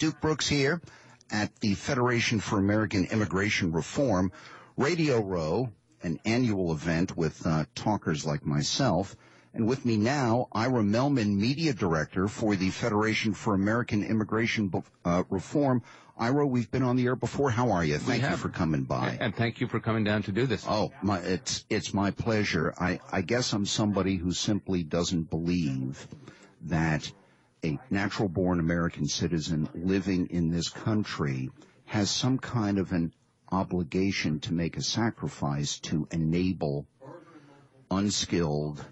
Duke Brooks here at the Federation for American Immigration Reform Radio Row, an annual event with uh, talkers like myself. And with me now, Ira Mehlman, Media Director for the Federation for American Immigration uh, Reform. Ira, we've been on the air before. How are you? Thank you for coming by. And thank you for coming down to do this. Oh, my, it's, it's my pleasure. I, I guess I'm somebody who simply doesn't believe that a natural born American citizen living in this country has some kind of an obligation to make a sacrifice to enable unskilled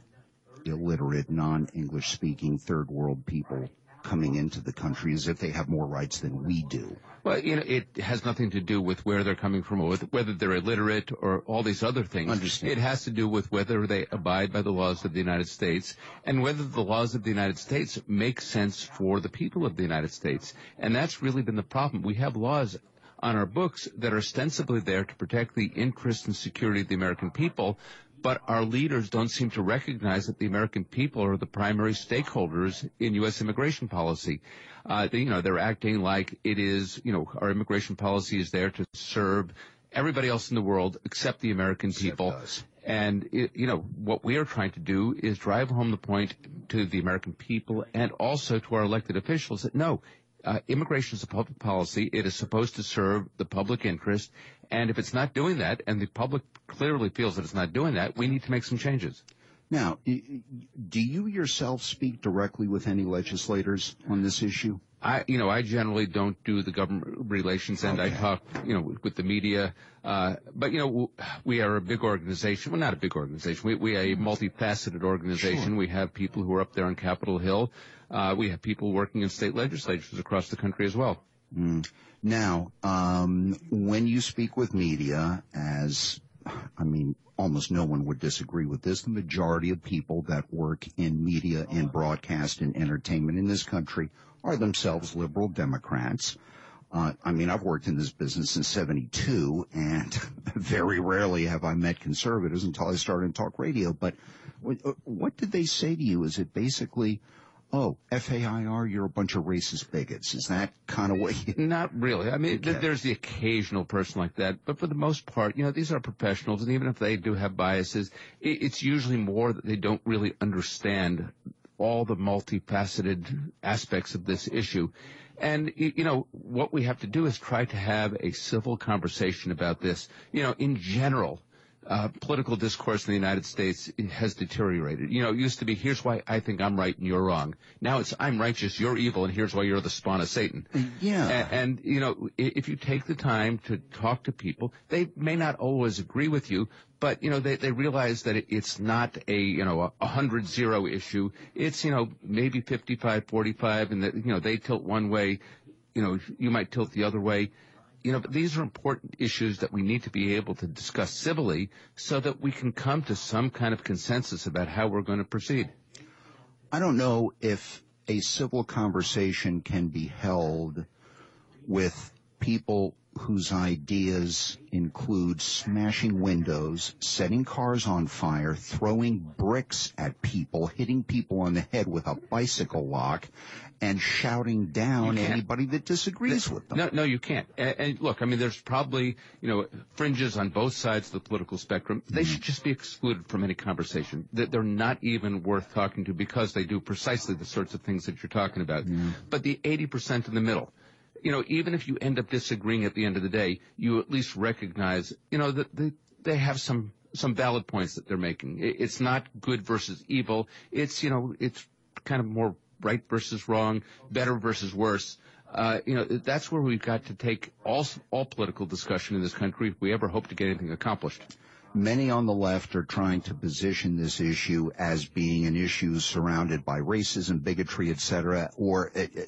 illiterate, non-English speaking third world people coming into the country as if they have more rights than we do. Well, you know, it has nothing to do with where they're coming from or whether they're illiterate or all these other things. Understand. It has to do with whether they abide by the laws of the United States and whether the laws of the United States make sense for the people of the United States. And that's really been the problem. We have laws on our books that are ostensibly there to protect the interests and security of the American people, but our leaders don't seem to recognize that the American people are the primary stakeholders in U.S. immigration policy. Uh, they, you know, they're acting like it is, you know, our immigration policy is there to serve everybody else in the world except the American people. And, it, you know, what we are trying to do is drive home the point to the American people and also to our elected officials that no, uh, immigration is a public policy. It is supposed to serve the public interest. And if it's not doing that, and the public clearly feels that it's not doing that, we need to make some changes. Now, do you yourself speak directly with any legislators on this issue? I, you know, I generally don't do the government relations and okay. I talk, you know, with, with the media. Uh, but you know, we are a big organization. Well, not a big organization. We, we are a multifaceted organization. Sure. We have people who are up there on Capitol Hill. Uh, we have people working in state legislatures across the country as well. Mm. Now, um, when you speak with media, as I mean, almost no one would disagree with this. The majority of people that work in media and broadcast and entertainment in this country are themselves liberal Democrats. Uh, I mean, I've worked in this business since 72 and very rarely have I met conservatives until I started in talk radio. But what, what did they say to you? Is it basically, oh, FAIR, you're a bunch of racist bigots. Is that kind of what you... Not really. I mean, okay. there's the occasional person like that, but for the most part, you know, these are professionals, and even if they do have biases, it's usually more that they don't really understand all the multifaceted aspects of this issue. And, you know, what we have to do is try to have a civil conversation about this. You know, in general, uh, political discourse in the United States has deteriorated. You know, it used to be, here's why I think I'm right and you're wrong. Now it's, I'm righteous, you're evil, and here's why you're the spawn of Satan. Yeah. And, and, you know, if you take the time to talk to people, they may not always agree with you, but, you know, they, they realize that it's not a, you know, a hundred zero issue. It's, you know, maybe 55, 45, and that, you know, they tilt one way, you know, you might tilt the other way you know, but these are important issues that we need to be able to discuss civilly so that we can come to some kind of consensus about how we're going to proceed. I don't know if a civil conversation can be held with people whose ideas include smashing windows, setting cars on fire, throwing bricks at people, hitting people on the head with a bicycle lock, and shouting down anybody that disagrees with them. No, no, you can't. And, and, look, I mean, there's probably, you know, fringes on both sides of the political spectrum. They mm should just be excluded from any conversation. That They're not even worth talking to because they do precisely the sorts of things that you're talking about. Mm. But the 80% in the middle, you know, even if you end up disagreeing at the end of the day, you at least recognize, you know, that they, they have some some valid points that they're making. It's not good versus evil. It's, you know, it's kind of more right versus wrong, better versus worse. Uh, you know, that's where we've got to take all, all political discussion in this country if we ever hope to get anything accomplished. Many on the left are trying to position this issue as being an issue surrounded by racism, bigotry, etc., or uh, uh,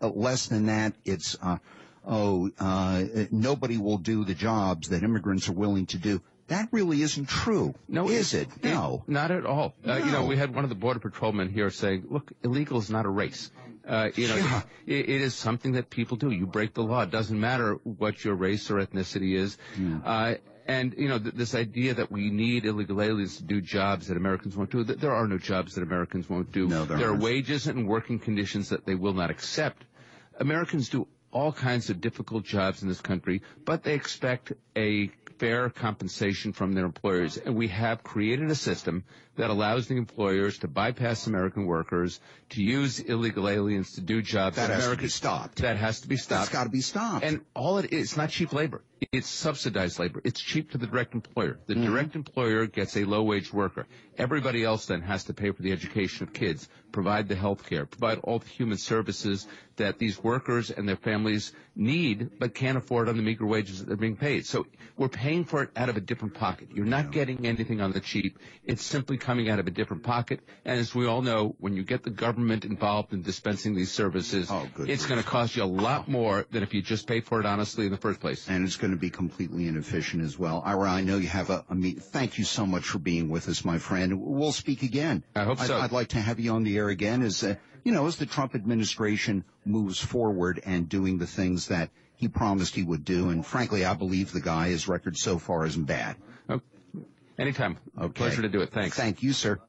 less than that, it's uh, oh, uh, nobody will do the jobs that immigrants are willing to do. That really isn't true. No, is it? it no, not at all. No. Uh, you know, we had one of the border patrolmen here saying, "Look, illegal is not a race. Uh, you know, yeah. it, it is something that people do. You break the law. It doesn't matter what your race or ethnicity is." Yeah. And you know th- this idea that we need illegal aliens to do jobs that Americans won't do. Th- there are no jobs that Americans won't do. No, there, there are wages and working conditions that they will not accept. Americans do all kinds of difficult jobs in this country, but they expect a fair compensation from their employers. And we have created a system that allows the employers to bypass American workers, to use illegal aliens to do jobs that, that has America to be stopped. That has to be stopped. That's got to be stopped. And all it is, it's not cheap labor. It's subsidized labor. It's cheap to the direct employer. The Mm-hmm. direct employer gets a low wage worker. Everybody else then has to pay for the education of kids, provide the health care, provide all the human services that these workers and their families need but can't afford on the meager wages that they're being paid. So we're paying for it out of a different pocket. You're not getting anything on the cheap. It's simply coming out of a different pocket. And as we all know, when you get the government involved in dispensing these services, Oh, it's going to cost you a lot more than if you just paid for it honestly in the first place. and it's going to be completely inefficient as well. Ira, I know you have a, a meet. Thank you so much for being with us, my friend. We'll speak again. I hope so. I'd, I'd like to have you on the air again as, uh, you know, as the Trump administration moves forward and doing the things that he promised he would do. And frankly, I believe the guy, his record so far isn't bad. Oh, anytime. Okay. Pleasure to do it. Thanks. Thank you, sir.